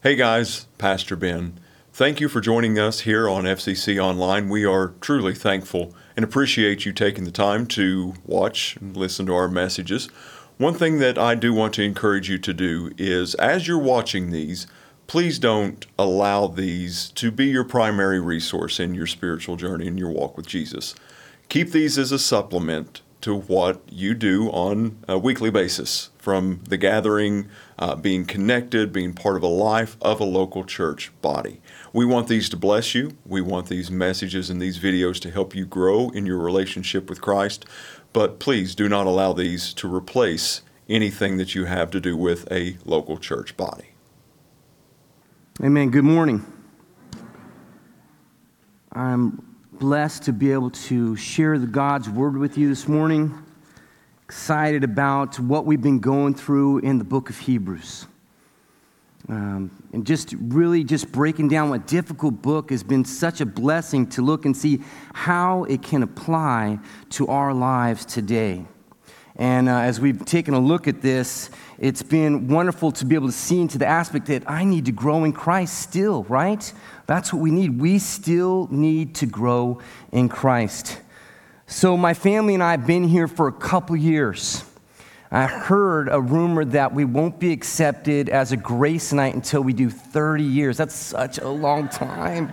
Hey guys, Pastor Ben. Thank you for joining us here on FCC Online. We are truly thankful and appreciate you taking the time to watch and listen to our messages. One thing that I do want to encourage you to do is as you're watching these, please don't allow these to be your primary resource in your spiritual journey and your walk with Jesus. Keep these as a supplement to what you do on a weekly basis from the gathering, uh, being connected, being part of a life of a local church body. We want these to bless you. We want these messages and these videos to help you grow in your relationship with Christ. But please do not allow these to replace anything that you have to do with a local church body. Amen. Good morning. I'm blessed to be able to share the God's word with you this morning. Excited about what we've been going through in the book of Hebrews. Um, and just really just breaking down what difficult book has been such a blessing to look and see how it can apply to our lives today. And uh, as we've taken a look at this, it's been wonderful to be able to see into the aspect that I need to grow in Christ still, right? That's what we need. We still need to grow in Christ. So, my family and I have been here for a couple years. I heard a rumor that we won't be accepted as a grace night until we do 30 years. That's such a long time.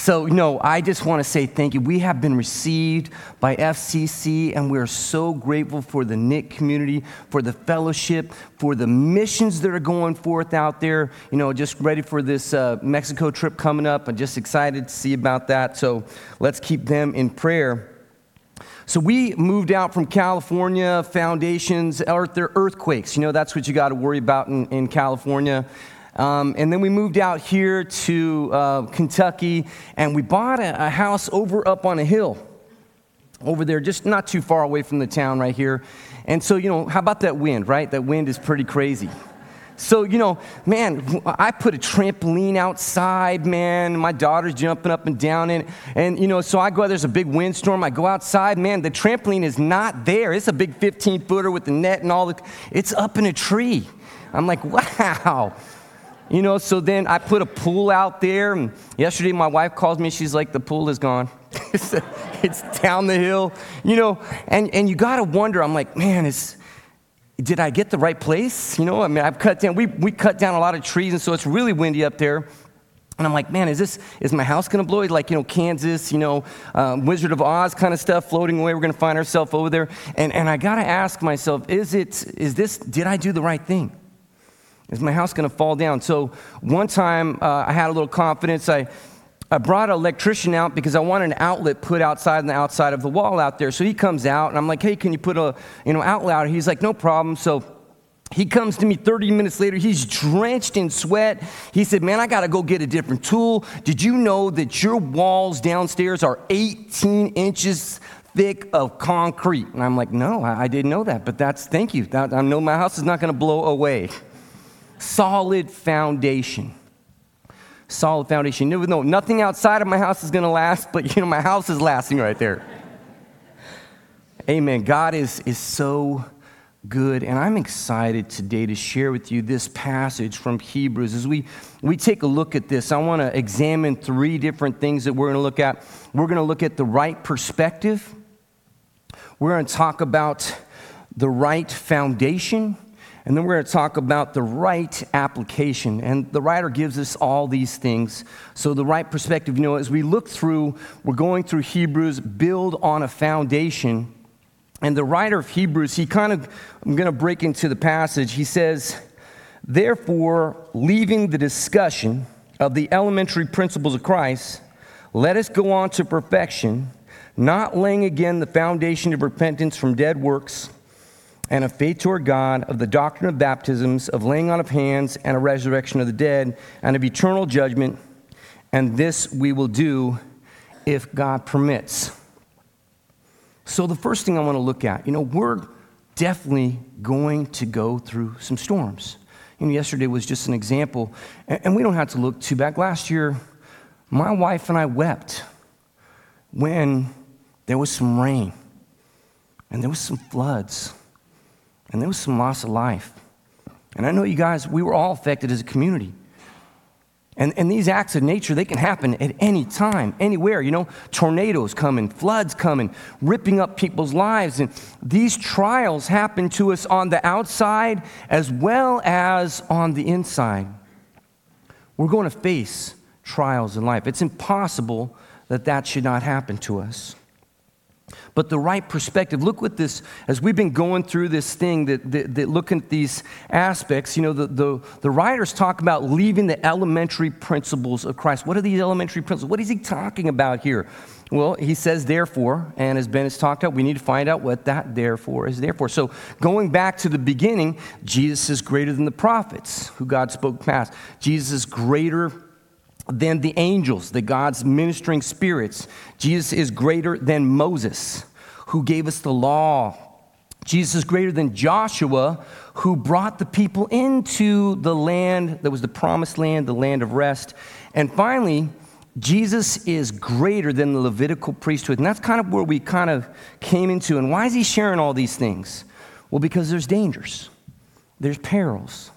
So, no, I just want to say thank you. We have been received by FCC, and we're so grateful for the NIC community, for the fellowship, for the missions that are going forth out there. You know, just ready for this uh, Mexico trip coming up. I'm just excited to see about that. So, let's keep them in prayer. So we moved out from California, foundations, earth, earthquakes. You know, that's what you got to worry about in, in California. Um, and then we moved out here to uh, Kentucky and we bought a, a house over up on a hill over there, just not too far away from the town right here. And so, you know, how about that wind, right? That wind is pretty crazy. So, you know, man, I put a trampoline outside, man. My daughter's jumping up and down in it. And, you know, so I go out, there's a big windstorm. I go outside, man, the trampoline is not there. It's a big 15 footer with the net and all the, it's up in a tree. I'm like, wow. You know, so then I put a pool out there. And yesterday, my wife calls me. She's like, the pool is gone. it's down the hill, you know. And, and you got to wonder, I'm like, man, is, did I get the right place? You know, I mean, I've cut down, we, we cut down a lot of trees, and so it's really windy up there. And I'm like, man, is this, is my house gonna blow? Like, you know, Kansas, you know, um, Wizard of Oz kind of stuff floating away. We're gonna find ourselves over there. And, and I gotta ask myself, is it, is this, did I do the right thing? Is my house going to fall down? So one time uh, I had a little confidence. I, I brought an electrician out because I wanted an outlet put outside on the outside of the wall out there. So he comes out and I'm like, hey, can you put a you know outlet out? He's like, no problem. So he comes to me 30 minutes later. He's drenched in sweat. He said, Man, I got to go get a different tool. Did you know that your walls downstairs are 18 inches thick of concrete? And I'm like, No, I, didn't know that. But that's, thank you. I know my house is not going to blow away solid foundation. Solid foundation. No, nothing outside of my house is going to last, but you know, my house is lasting right there. Amen. God is, is so good. And I'm excited today to share with you this passage from Hebrews. As we, we take a look at this, I want to examine three different things that we're going to look at. We're going to look at the right perspective, we're going to talk about the right foundation, and then we're going to talk about the right application. And the writer gives us all these things. So, the right perspective, you know, as we look through, we're going through Hebrews, build on a foundation. And the writer of Hebrews, he kind of, I'm going to break into the passage. He says, Therefore, leaving the discussion of the elementary principles of Christ, let us go on to perfection, not laying again the foundation of repentance from dead works and a faith toward God, of the doctrine of baptisms, of laying on of hands, and a resurrection of the dead, and of eternal judgment. And this we will do if God permits. So, the first thing I want to look at, you know, we're definitely going to go through some storms. You know, yesterday was just an example, and we don't have to look too back. Last year, my wife and I wept when there was some rain and there was some floods and there was some loss of life. And I know you guys, we were all affected as a community. And, and these acts of nature, they can happen at any time, anywhere. You know, tornadoes coming, floods coming, ripping up people's lives. And these trials happen to us on the outside as well as on the inside. We're going to face trials in life. It's impossible that that should not happen to us but the right perspective. Look what this, as we've been going through this thing that, that, that look at these aspects, you know, the, the, the writers talk about leaving the elementary principles of Christ. What are these elementary principles? What is he talking about here? Well, he says therefore, and as Ben has talked about, we need to find out what that therefore is therefore. So going back to the beginning, Jesus is greater than the prophets who God spoke past. Jesus is greater than the angels, the God's ministering spirits. Jesus is greater than Moses, who gave us the law. Jesus is greater than Joshua, who brought the people into the land that was the promised land, the land of rest. And finally, Jesus is greater than the Levitical priesthood. And that's kind of where we kind of came into. And why is he sharing all these things? Well, because there's dangers, there's perils.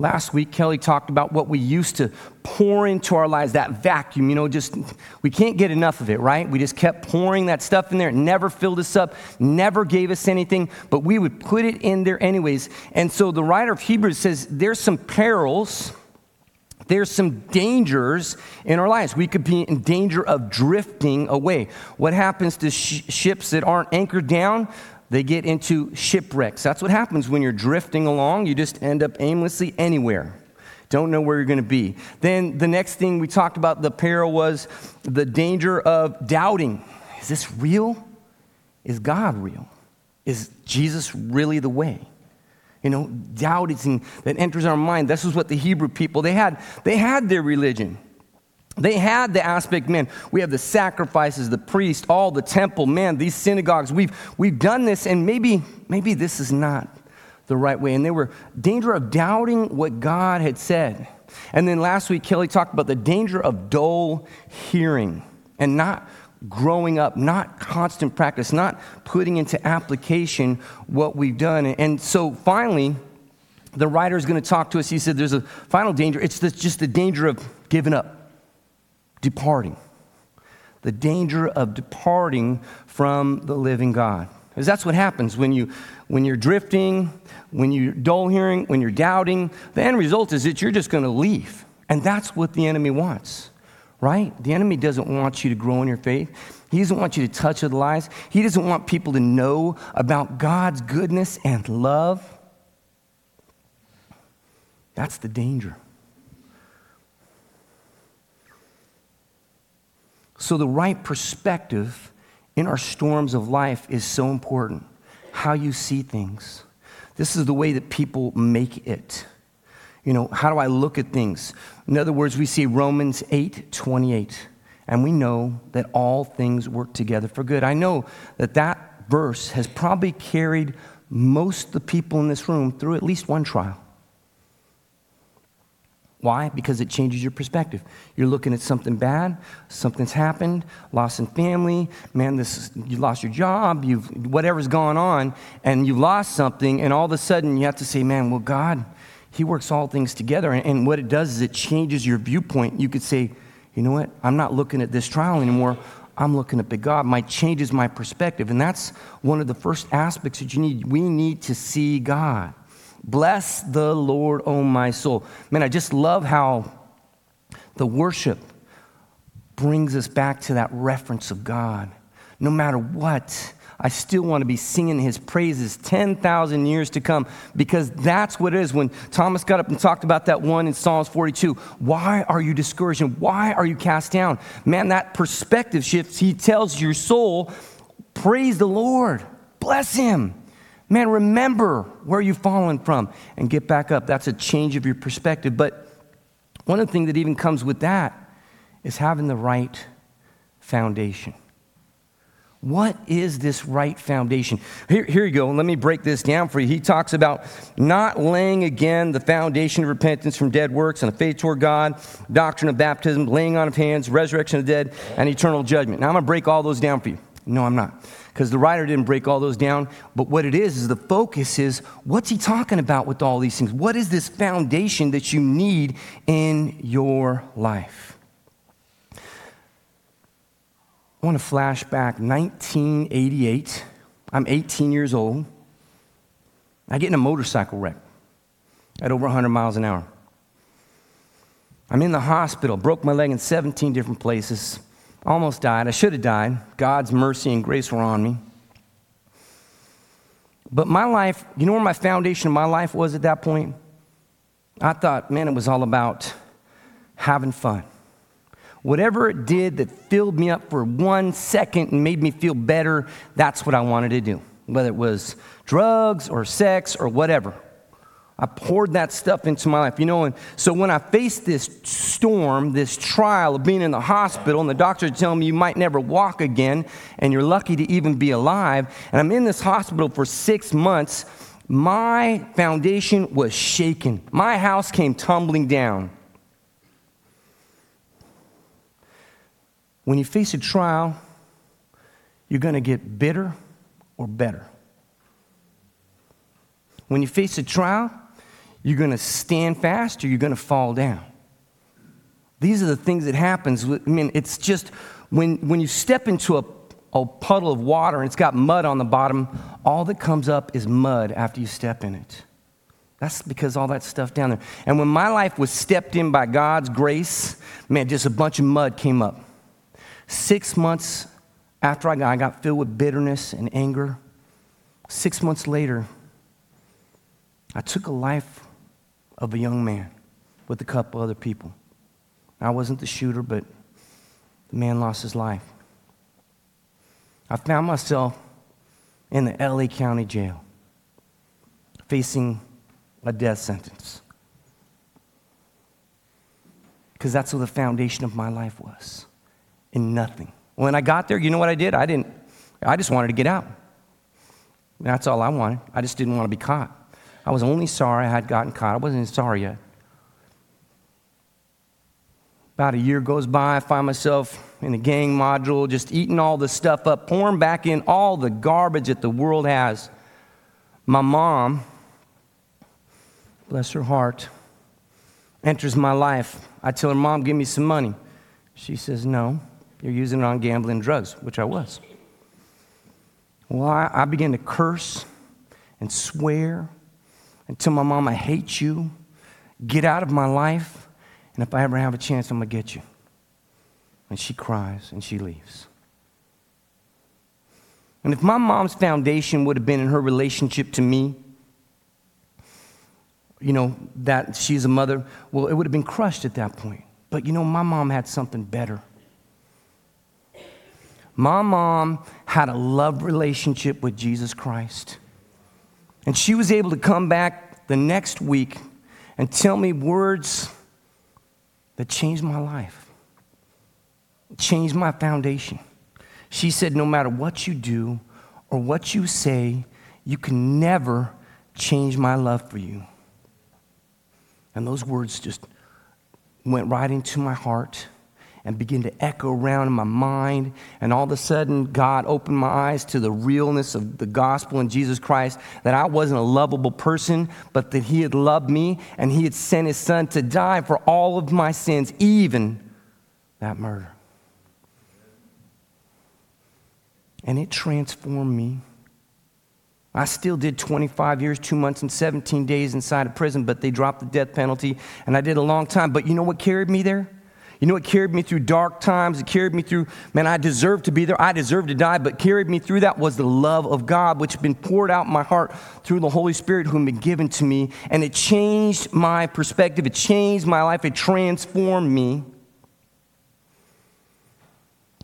Last week, Kelly talked about what we used to pour into our lives, that vacuum, you know, just we can't get enough of it, right? We just kept pouring that stuff in there. It never filled us up, never gave us anything, but we would put it in there anyways. And so the writer of Hebrews says there's some perils, there's some dangers in our lives. We could be in danger of drifting away. What happens to sh- ships that aren't anchored down? They get into shipwrecks. That's what happens when you're drifting along. You just end up aimlessly anywhere. Don't know where you're going to be. Then the next thing we talked about the peril was the danger of doubting. Is this real? Is God real? Is Jesus really the way? You know, doubt is in, that enters our mind. This is what the Hebrew people they had. They had their religion. They had the aspect, man, we have the sacrifices, the priest, all the temple, man, these synagogues, we've, we've done this, and maybe, maybe this is not the right way. And they were danger of doubting what God had said. And then last week, Kelly talked about the danger of dull hearing and not growing up, not constant practice, not putting into application what we've done. And so finally, the writer is going to talk to us. He said there's a final danger. It's just the danger of giving up departing. The danger of departing from the living God. Because that's what happens when, you, when you're drifting, when you're dull hearing, when you're doubting. The end result is that you're just going to leave. And that's what the enemy wants, right? The enemy doesn't want you to grow in your faith. He doesn't want you to touch the lies. He doesn't want people to know about God's goodness and love. That's the danger. So, the right perspective in our storms of life is so important. How you see things. This is the way that people make it. You know, how do I look at things? In other words, we see Romans 8 28, and we know that all things work together for good. I know that that verse has probably carried most of the people in this room through at least one trial. Why? Because it changes your perspective. You're looking at something bad, something's happened, loss in family, man, this you lost your job, you've whatever's gone on, and you've lost something, and all of a sudden you have to say, man, well, God, He works all things together. And, and what it does is it changes your viewpoint. You could say, you know what? I'm not looking at this trial anymore. I'm looking at God. My changes my perspective. And that's one of the first aspects that you need. We need to see God. Bless the Lord, O oh my soul. Man, I just love how the worship brings us back to that reference of God. No matter what, I still want to be singing his praises 10,000 years to come because that's what it is. When Thomas got up and talked about that one in Psalms 42, why are you discouraged and why are you cast down? Man, that perspective shifts. He tells your soul, praise the Lord, bless him. Man, remember where you've fallen from and get back up. That's a change of your perspective. But one of the things that even comes with that is having the right foundation. What is this right foundation? Here, here you go. Let me break this down for you. He talks about not laying again the foundation of repentance from dead works and a faith toward God, doctrine of baptism, laying on of hands, resurrection of the dead, and eternal judgment. Now I'm going to break all those down for you. No, I'm not. Because the writer didn't break all those down. But what it is, is the focus is what's he talking about with all these things? What is this foundation that you need in your life? I want to flash back 1988. I'm 18 years old. I get in a motorcycle wreck at over 100 miles an hour. I'm in the hospital, broke my leg in 17 different places, almost died. I should have died. God's mercy and grace were on me. But my life, you know where my foundation of my life was at that point? I thought, man, it was all about having fun. Whatever it did that filled me up for one second and made me feel better, that's what I wanted to do. Whether it was drugs or sex or whatever. I poured that stuff into my life, you know. And so when I faced this storm, this trial of being in the hospital, and the doctors telling me you might never walk again, and you're lucky to even be alive, and I'm in this hospital for six months, my foundation was shaken. My house came tumbling down. When you face a trial, you're going to get bitter or better. When you face a trial, you're going to stand fast or you're going to fall down. These are the things that happens. I mean, it's just when, when you step into a, a puddle of water and it's got mud on the bottom, all that comes up is mud after you step in it. That's because all that stuff down there. And when my life was stepped in by God's grace, man, just a bunch of mud came up. Six months after I got, I got filled with bitterness and anger. Six months later, I took a life of a young man with a couple other people. I wasn't the shooter, but the man lost his life. I found myself in the LA County Jail facing a death sentence. Because that's what the foundation of my life was in nothing. When I got there, you know what I did? I didn't, I just wanted to get out. That's all I wanted. I just didn't want to be caught. I was only sorry I had gotten caught. I wasn't sorry yet. About a year goes by, I find myself in a gang module, just eating all the stuff up, pouring back in all the garbage that the world has. My mom, bless her heart, enters my life. I tell her, Mom, give me some money. She says, No, you're using it on gambling drugs, which I was. Well, I, I to curse and swear and tell my mom, I hate you. Get out of my life. And if I ever have a chance, I'm going to get you. And she cries and she leaves. And if my mom's foundation would have been in her relationship to me, you know, that she's a mother, well, it would have been crushed at that point. But you know, my mom had something better. My mom had a love relationship with Jesus Christ. And she was able to come back the next week and tell me words that changed my life, changed my foundation. She said, No matter what you do or what you say, you can never change my love for you. And those words just went right into my heart and begin to echo around in my mind. And all of a sudden, God opened my eyes to the realness of the gospel in Jesus Christ that I wasn't a lovable person, but that He had loved me and He had sent His Son to die for all of my sins, even that murder. And it transformed me. I still did 25 years, two months, and 17 days inside of prison, but they dropped the death penalty, and I did a long time. But you know what carried me there? You know what carried me through dark times? It carried me through, man, I deserved to be there. I deserved to die, but carried me through that was the love of God, which had been poured out in my heart through the Holy Spirit who had been given to me. And it changed my perspective. It changed my life. It transformed me.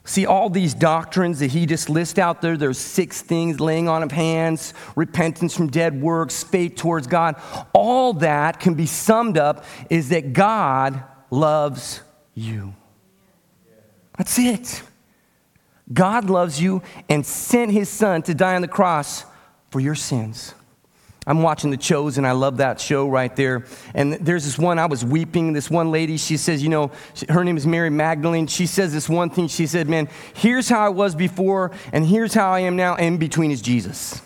See, all these doctrines that he just lists out there, there's six things laying on of hands, repentance from dead works, faith towards God. All that can be summed up is that God loves you. That's it. God loves you and sent his son to die on the cross for your sins. I'm watching The Chosen. I love that show right there. And there's this one, I was weeping. This one lady, she says, you know, her name is Mary Magdalene. She says this one thing. She said, man, here's how I was before, and here's how I am now. In between is Jesus.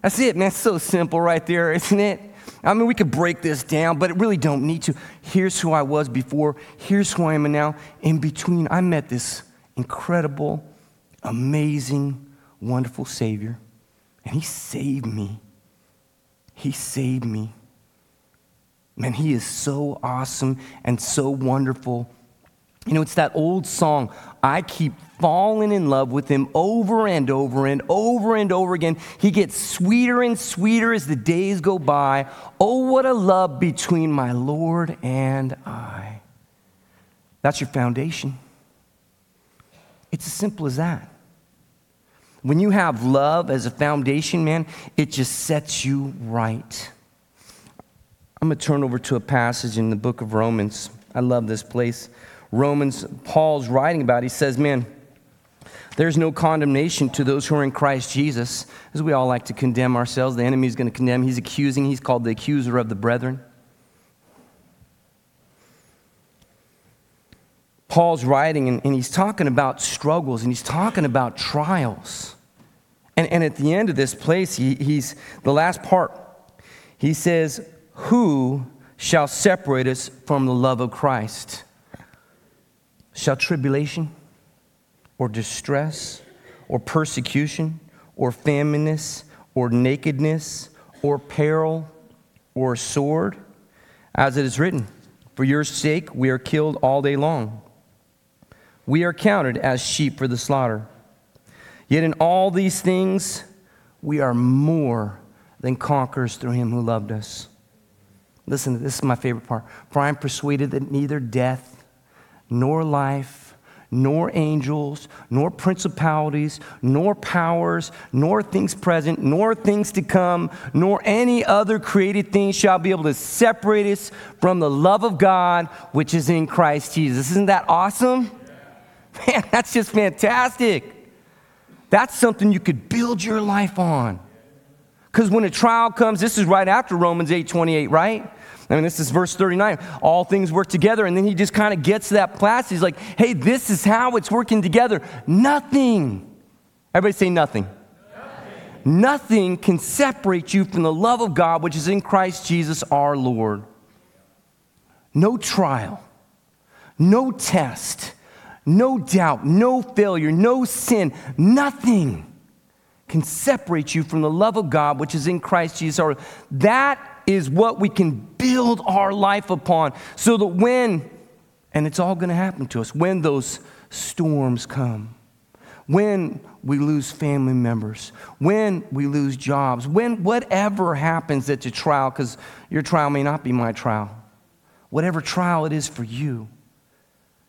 That's it, man. It's so simple right there, isn't it? I mean, we could break this down, but it really don't need to. Here's who I was before. Here's who I am now. In between, I met this incredible, amazing, wonderful Savior, and He saved me. He saved me. Man, He is so awesome and so wonderful. You know, it's that old song, I keep falling in love with him over and over and over and over again. He gets sweeter and sweeter as the days go by. Oh, what a love between my Lord and I. That's your foundation. It's as simple as that. When you have love as a foundation, man, it just sets you right. I'm going to turn over to a passage in the book of Romans. I love this place. Romans, Paul's writing about, he says, Man, there's no condemnation to those who are in Christ Jesus, as we all like to condemn ourselves. The enemy is going to condemn. He's accusing. He's called the accuser of the brethren. Paul's writing and, and, he's talking about struggles and he's talking about trials. And, and at the end of this place, he, he's the last part. He says, Who shall separate us from the love of Christ? Shall tribulation or distress or persecution or famines or nakedness or peril or sword? As it is written, For your sake we are killed all day long. We are counted as sheep for the slaughter. Yet in all these things, we are more than conquerors through him who loved us. Listen, this is my favorite part. For I am persuaded that neither death, nor life, nor angels, nor principalities, nor powers, nor things present, nor things to come, nor any other created thing shall be able to separate us from the love of God which is in Christ Jesus. Isn't that awesome? Man, that's just fantastic. That's something you could build your life on. Because when a trial comes, this is right after Romans 8 28, right? I mean, this is verse 39. All things work together. And then he just kind of gets to that place. He's like, hey, this is how it's working together. Nothing. Everybody say nothing. Nothing, nothing can separate you from the love of God, which is in Christ Jesus our Lord. No trial, no test, no doubt, no failure, no sin, nothing can separate you from the love of God, which is in Christ Jesus our Lord. That is what we can build our life upon so that when, and it's all going to happen to us, when those storms come, when we lose family members, when we lose jobs, when whatever happens at your trial, because your trial may not be my trial, whatever trial it is for you,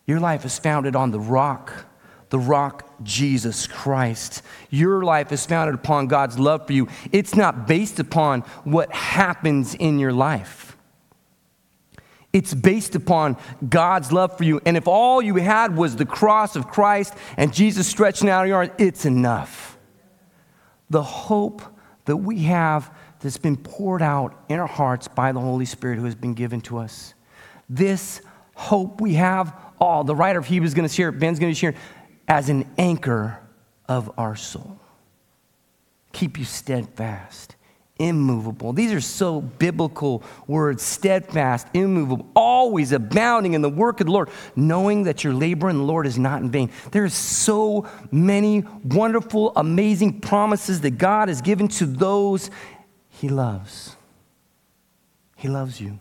your life is founded on the rock the rock, Jesus Christ. Your life is founded upon God's love for you. It's not based upon what happens in your life. It's based upon God's love for you. And if all you had was the cross of Christ and Jesus stretching out your arms, it's enough. The hope that we have that's been poured out in our hearts by the Holy Spirit who has been given to us. This hope we have, oh, the writer of Hebrews is going to share Ben's going to share as an anchor of our soul. Keep you steadfast, immovable. These are so biblical words steadfast, immovable, always abounding in the work of the Lord, knowing that your labor in the Lord is not in vain. There's so many wonderful, amazing promises that God has given to those he loves. He loves you.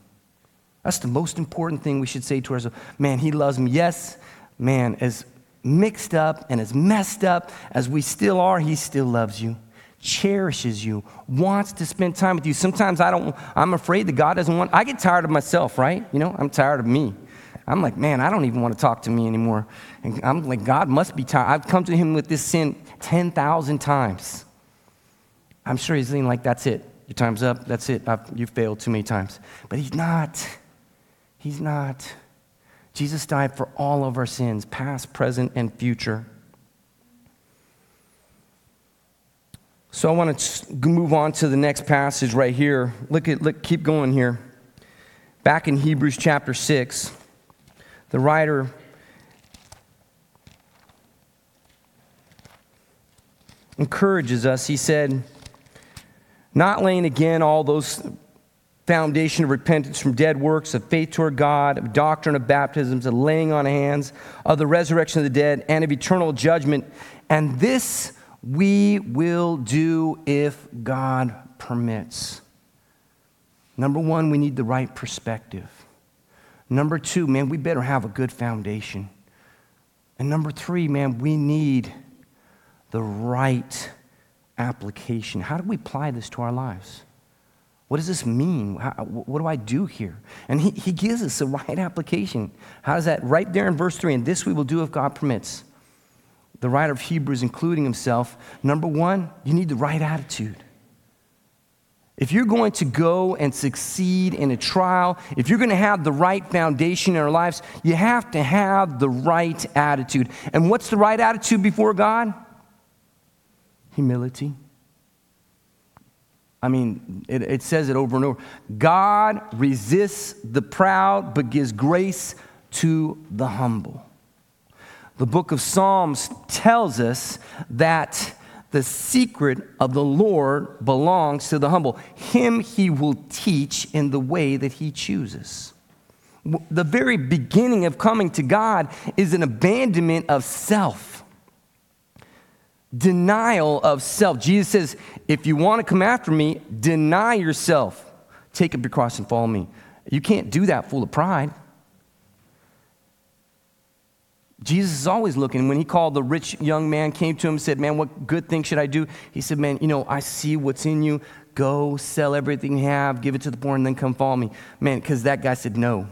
That's the most important thing we should say to ourselves. Man, he loves me. Yes, man, as mixed up and as messed up as we still are, He still loves you, cherishes you, wants to spend time with you. Sometimes I don't, I'm afraid that God doesn't want, I get tired of myself, right? You know, I'm tired of me. I'm like, man, I don't even want to talk to me anymore. And I'm like, God must be tired. I've come to Him with this sin 10,000 times. I'm sure He's thinking, like, that's it. Your time's up. That's it. I've, you've failed too many times. But He's not. He's not. Jesus died for all of our sins, past, present, and future. So I want to move on to the next passage right here. Look at look, keep going here. Back in Hebrews chapter 6, the writer encourages us. He said, not laying again all those foundation of repentance from dead works, of faith toward God, of doctrine of baptisms, of laying on of hands, of the resurrection of the dead, and of eternal judgment. And this we will do if God permits. Number one, we need the right perspective. Number two, man, we better have a good foundation. And number three, man, we need the right application. How do we apply this to our lives? What does this mean? How, what do I do here? And he, he gives us the right application. How does that? Right there in verse 3 and this we will do if God permits. The writer of Hebrews, including himself, number one, you need the right attitude. If you're going to go and succeed in a trial, if you're going to have the right foundation in our lives, you have to have the right attitude. And what's the right attitude before God? Humility. I mean, it, it, says it over and over. God resists the proud, but gives grace to the humble. The book of Psalms tells us that the secret of the Lord belongs to the humble. Him he will teach in the way that he chooses. The very beginning of coming to God is an abandonment of self, denial of self. Jesus says, If you want to come after me, deny yourself, take up your cross and follow me. You can't do that full of pride. Jesus is always looking. When he called the rich young man, came to him and said, Man, what good thing should I do? He said, Man, you know, I see what's in you. Go sell everything you have, give it to the poor, and then come follow me. Man, because that guy said no.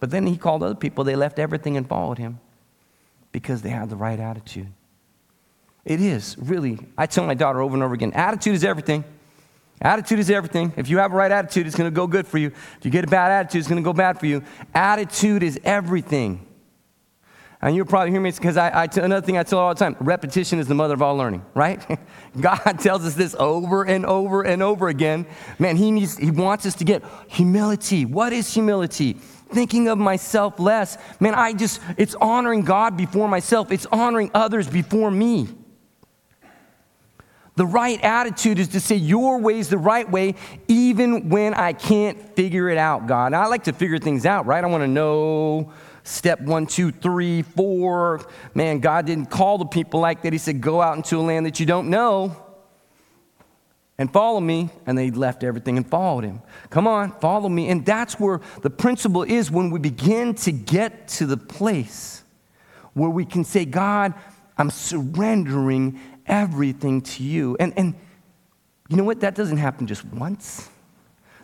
But then he called other people. They left everything and followed him because they had the right attitude. It is really, I tell my daughter over and over again attitude is everything. Attitude is everything. If you have a right attitude, it's going to go good for you. If you get a bad attitude, it's going to go bad for you. Attitude is everything. And you'll probably hear me because I, I, another thing I tell all the time repetition is the mother of all learning, right? God tells us this over and over and over again. Man, he, needs, he wants us to get humility. What is humility? Thinking of myself less. Man, I just, it's honoring God before myself, it's honoring others before me. The right attitude is to say, Your way is the right way, even when I can't figure it out, God. I like to figure things out, right? I want to know step one, two, three, four. Man, God didn't call the people like that. He said, Go out into a land that you don't know and follow me. And they left everything and followed him. Come on, follow me. And that's where the principle is when we begin to get to the place where we can say, God, I'm surrendering everything to you. And, and you know what? That doesn't happen just once.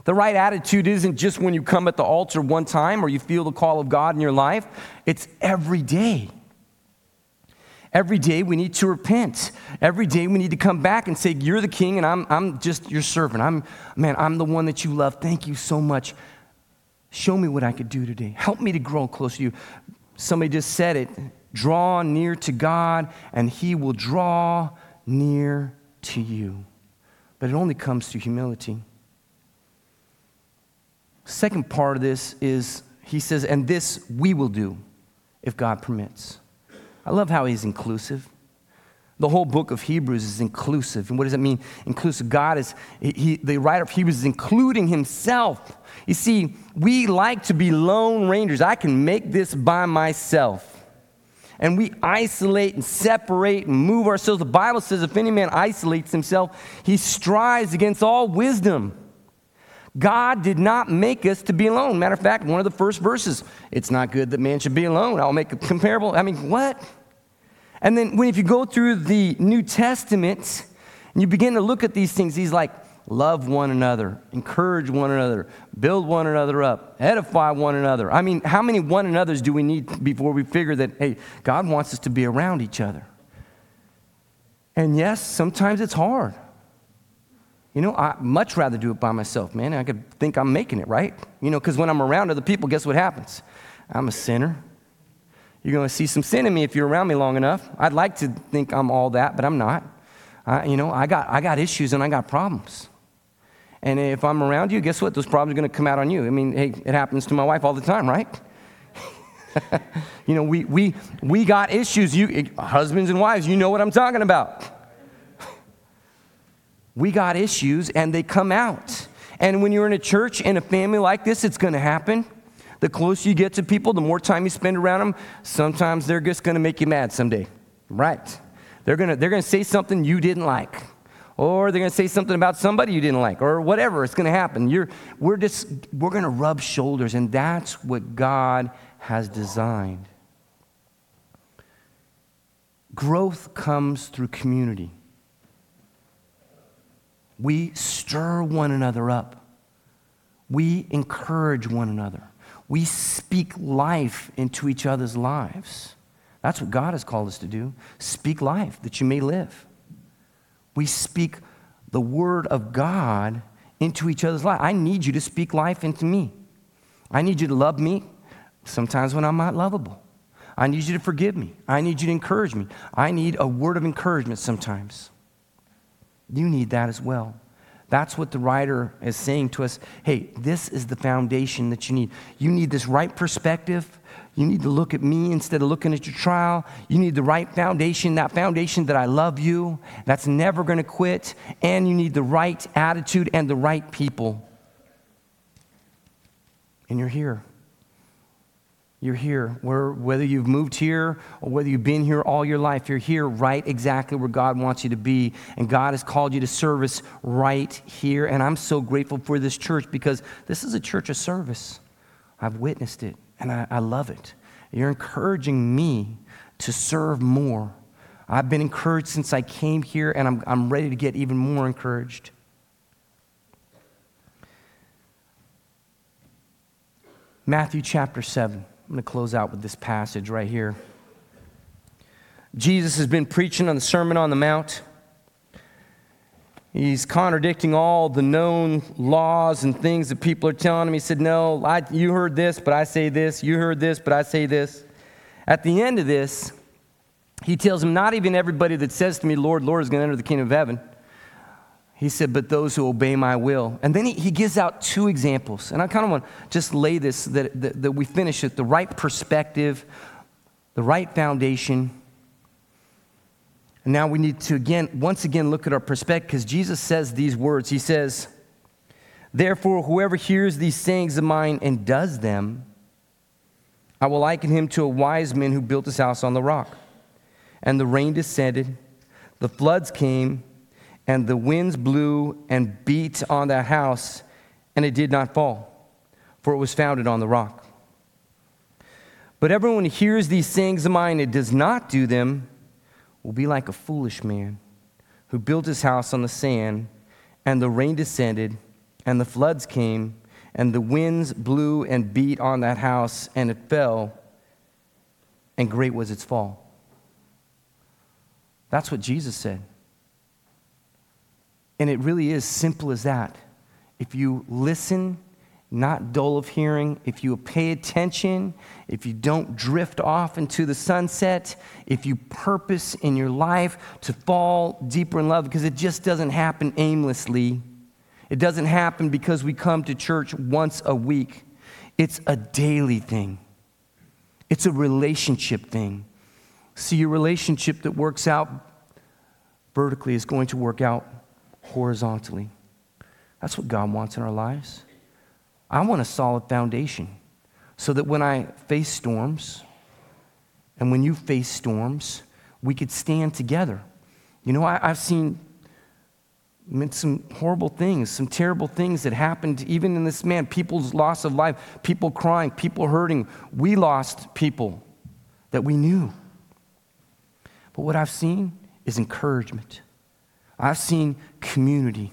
The right attitude isn't just when you come at the altar one time or you feel the call of God in your life, it's every day. Every day we need to repent. Every day we need to come back and say, You're the king and I'm, I'm just your servant. I'm, man, I'm the one that you love. Thank you so much. Show me what I could do today. Help me to grow close to you. Somebody just said it draw near to God and he will draw near to you. But it only comes through humility. Second part of this is he says, and this we will do if God permits. I love how he's inclusive. The whole book of Hebrews is inclusive. And what does that mean? Inclusive. God is, he, the writer of Hebrews is including himself. You see, we like to be lone rangers. I can make this by myself. And we isolate and separate and move ourselves. The Bible says if any man isolates himself, he strives against all wisdom. God did not make us to be alone. Matter of fact, one of the first verses, it's not good that man should be alone. I'll make a comparable. I mean, what? And then when if you go through the New Testament and you begin to look at these things, he's like, love one another, encourage one another, build one another up, edify one another. I mean, how many one another's do we need before we figure that, hey, God wants us to be around each other? And yes, sometimes it's hard. You know, I much rather do it by myself, man. I could think I'm making it, right? You know, because when I'm around other people, guess what happens? I'm a sinner. You're going to see some sin in me if you're around me long enough. I'd like to think I'm all that, but I'm not. I, you know, I got, I got issues and I got problems. And if I'm around you, guess what? Those problems are going to come out on you. I mean, hey, it happens to my wife all the time, right? you know, we, we, we got issues. You, husbands and wives, you know what I'm talking about. We got issues and they come out. And when you're in a church and a family like this, it's going to happen. The closer you get to people, the more time you spend around them, sometimes they're just going to make you mad someday. Right. They're going to they're going to say something you didn't like. Or they're going to say something about somebody you didn't like or whatever. It's going to happen. You're, we're just we're going to rub shoulders and that's what God has designed. Growth comes through community. We stir one another up. We encourage one another. We speak life into each other's lives. That's what God has called us to do. Speak life that you may live. We speak the word of God into each other's life. I need you to speak life into me. I need you to love me sometimes when I'm not lovable. I need you to forgive me. I need you to encourage me. I need a word of encouragement sometimes. You need that as well. That's what the writer is saying to us. Hey, this is the foundation that you need. You need this right perspective. You need to look at me instead of looking at your trial. You need the right foundation, that foundation that I love you, that's never going to quit. And you need the right attitude and the right people. And you're here. You're here. Where, whether you've moved here or whether you've been here all your life, you're here right exactly where God wants you to be. And God has called you to service right here. And I'm so grateful for this church because this is a church of service. I've witnessed it and I, I love it. You're encouraging me to serve more. I've been encouraged since I came here, and I'm, I'm ready to get even more encouraged. Matthew chapter 7. I'm going to close out with this passage right here. Jesus has been preaching on the Sermon on the Mount. He's contradicting all the known laws and things that people are telling him. He said, No, I, you heard this, but I say this. You heard this, but I say this. At the end of this, he tells him, Not even everybody that says to me, Lord, Lord, is going to enter the kingdom of heaven. He said, But those who obey my will. And then he, he gives out two examples. And I kind of want to just lay this that, that, that we finish it the right perspective, the right foundation. And now we need to again, once again, look at our perspective because Jesus says these words. He says, Therefore, whoever hears these sayings of mine and does them, I will liken him to a wise man who built his house on the rock. And the rain descended, the floods came and the winds blew and beat on that house, and it did not fall, for it was founded on the rock. But everyone who hears these sayings of mine and does not do them will be like a foolish man who built his house on the sand, and the rain descended, and the floods came, and the winds blew and beat on that house, and it fell, and great was its fall. That's what Jesus said. And it really is simple as that. If you listen, not dull of hearing, if you pay attention, if you don't drift off into the sunset, if you purpose in your life to fall deeper in love, because it just doesn't happen aimlessly. It doesn't happen because we come to church once a week. It's a daily thing, it's a relationship thing. See, your relationship that works out vertically is going to work out horizontally. That's what God wants in our lives. I want a solid foundation so that when I face storms and when you face storms, we could stand together. You know, I, have seen some horrible things, some terrible things that happened even in this man people's loss of life, people crying, people hurting. We lost people that we knew. But what I've seen is encouragement. I've seen community.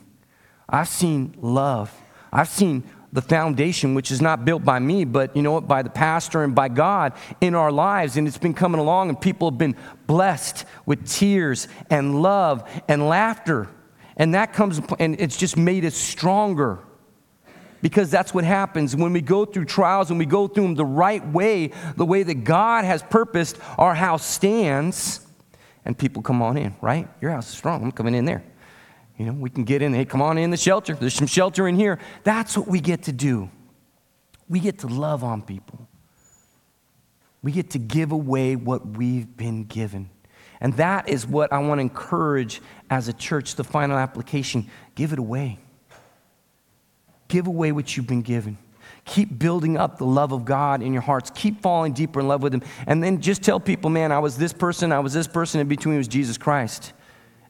I've seen love. I've seen the foundation, which is not built by me, but you know what, by the pastor and by God in our lives. And it's been coming along, and people have been blessed with tears and love and laughter. And that comes, and it's just made us stronger. Because that's what happens when we go through trials and we go through them the right way, the way that God has purposed, our house stands and people come on in, right? Your house is strong. I'm coming in there. You know, we can get in. Hey, come on in the shelter. There's some shelter in here. That's what we get to do. We get to love on people. We get to give away what we've been given. And that is what I want to encourage as a church, the final application give it away. Give away what you've been given. Keep building up the love of God in your hearts. Keep falling deeper in love with Him. And then just tell people, man, I was this person, I was this person, in between was Jesus Christ.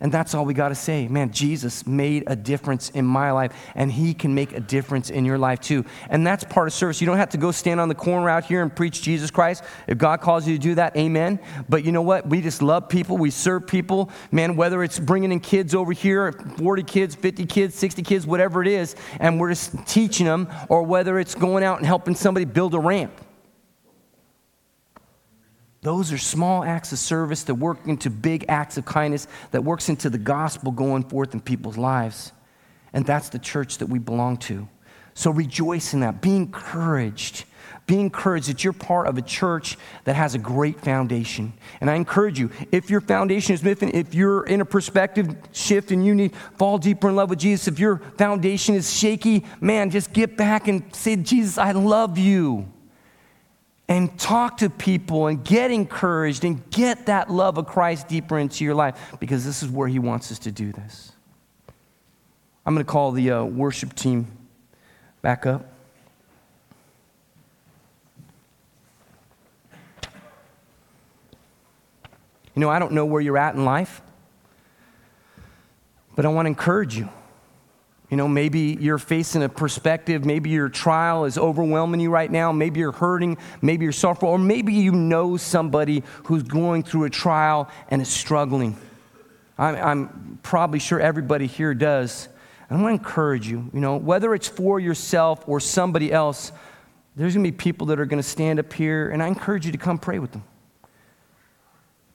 And that's all we got to say. Man, Jesus made a difference in my life, and He can make a difference in your life too. And that's part of service. You don't have to go stand on the corner out here and preach Jesus Christ. If God calls you to do that, amen. But you know what? We just love people. We serve people. Man, whether it's bringing in kids over here 40 kids, 50 kids, 60 kids, whatever it is, and we're just teaching them, or whether it's going out and helping somebody build a ramp. Those are small acts of service that work into big acts of kindness that works into the gospel going forth in people's lives. And that's the church that we belong to. So rejoice in that. Be encouraged. Be encouraged that you're part of a church that has a great foundation. And I encourage you, if your foundation is missing, if you're in a perspective shift and you need to fall deeper in love with Jesus, if your foundation is shaky, man, just get back and say, Jesus, I love you and talk to people and get encouraged and get that love of Christ deeper into your life because this is where He wants us to do this. I'm going to call the uh, worship team back up. You know, I don't know where you're at in life, but I want to encourage you. You know, maybe you're facing a perspective, maybe your trial is overwhelming you right now, maybe you're hurting, maybe you're suffering, or maybe you know somebody who's going through a trial and is struggling. I'm, I'm probably sure everybody here does. And I want to encourage you, you know, whether it's for yourself or somebody else, there's going to be people that are going to stand up here, and I encourage you to come pray with them.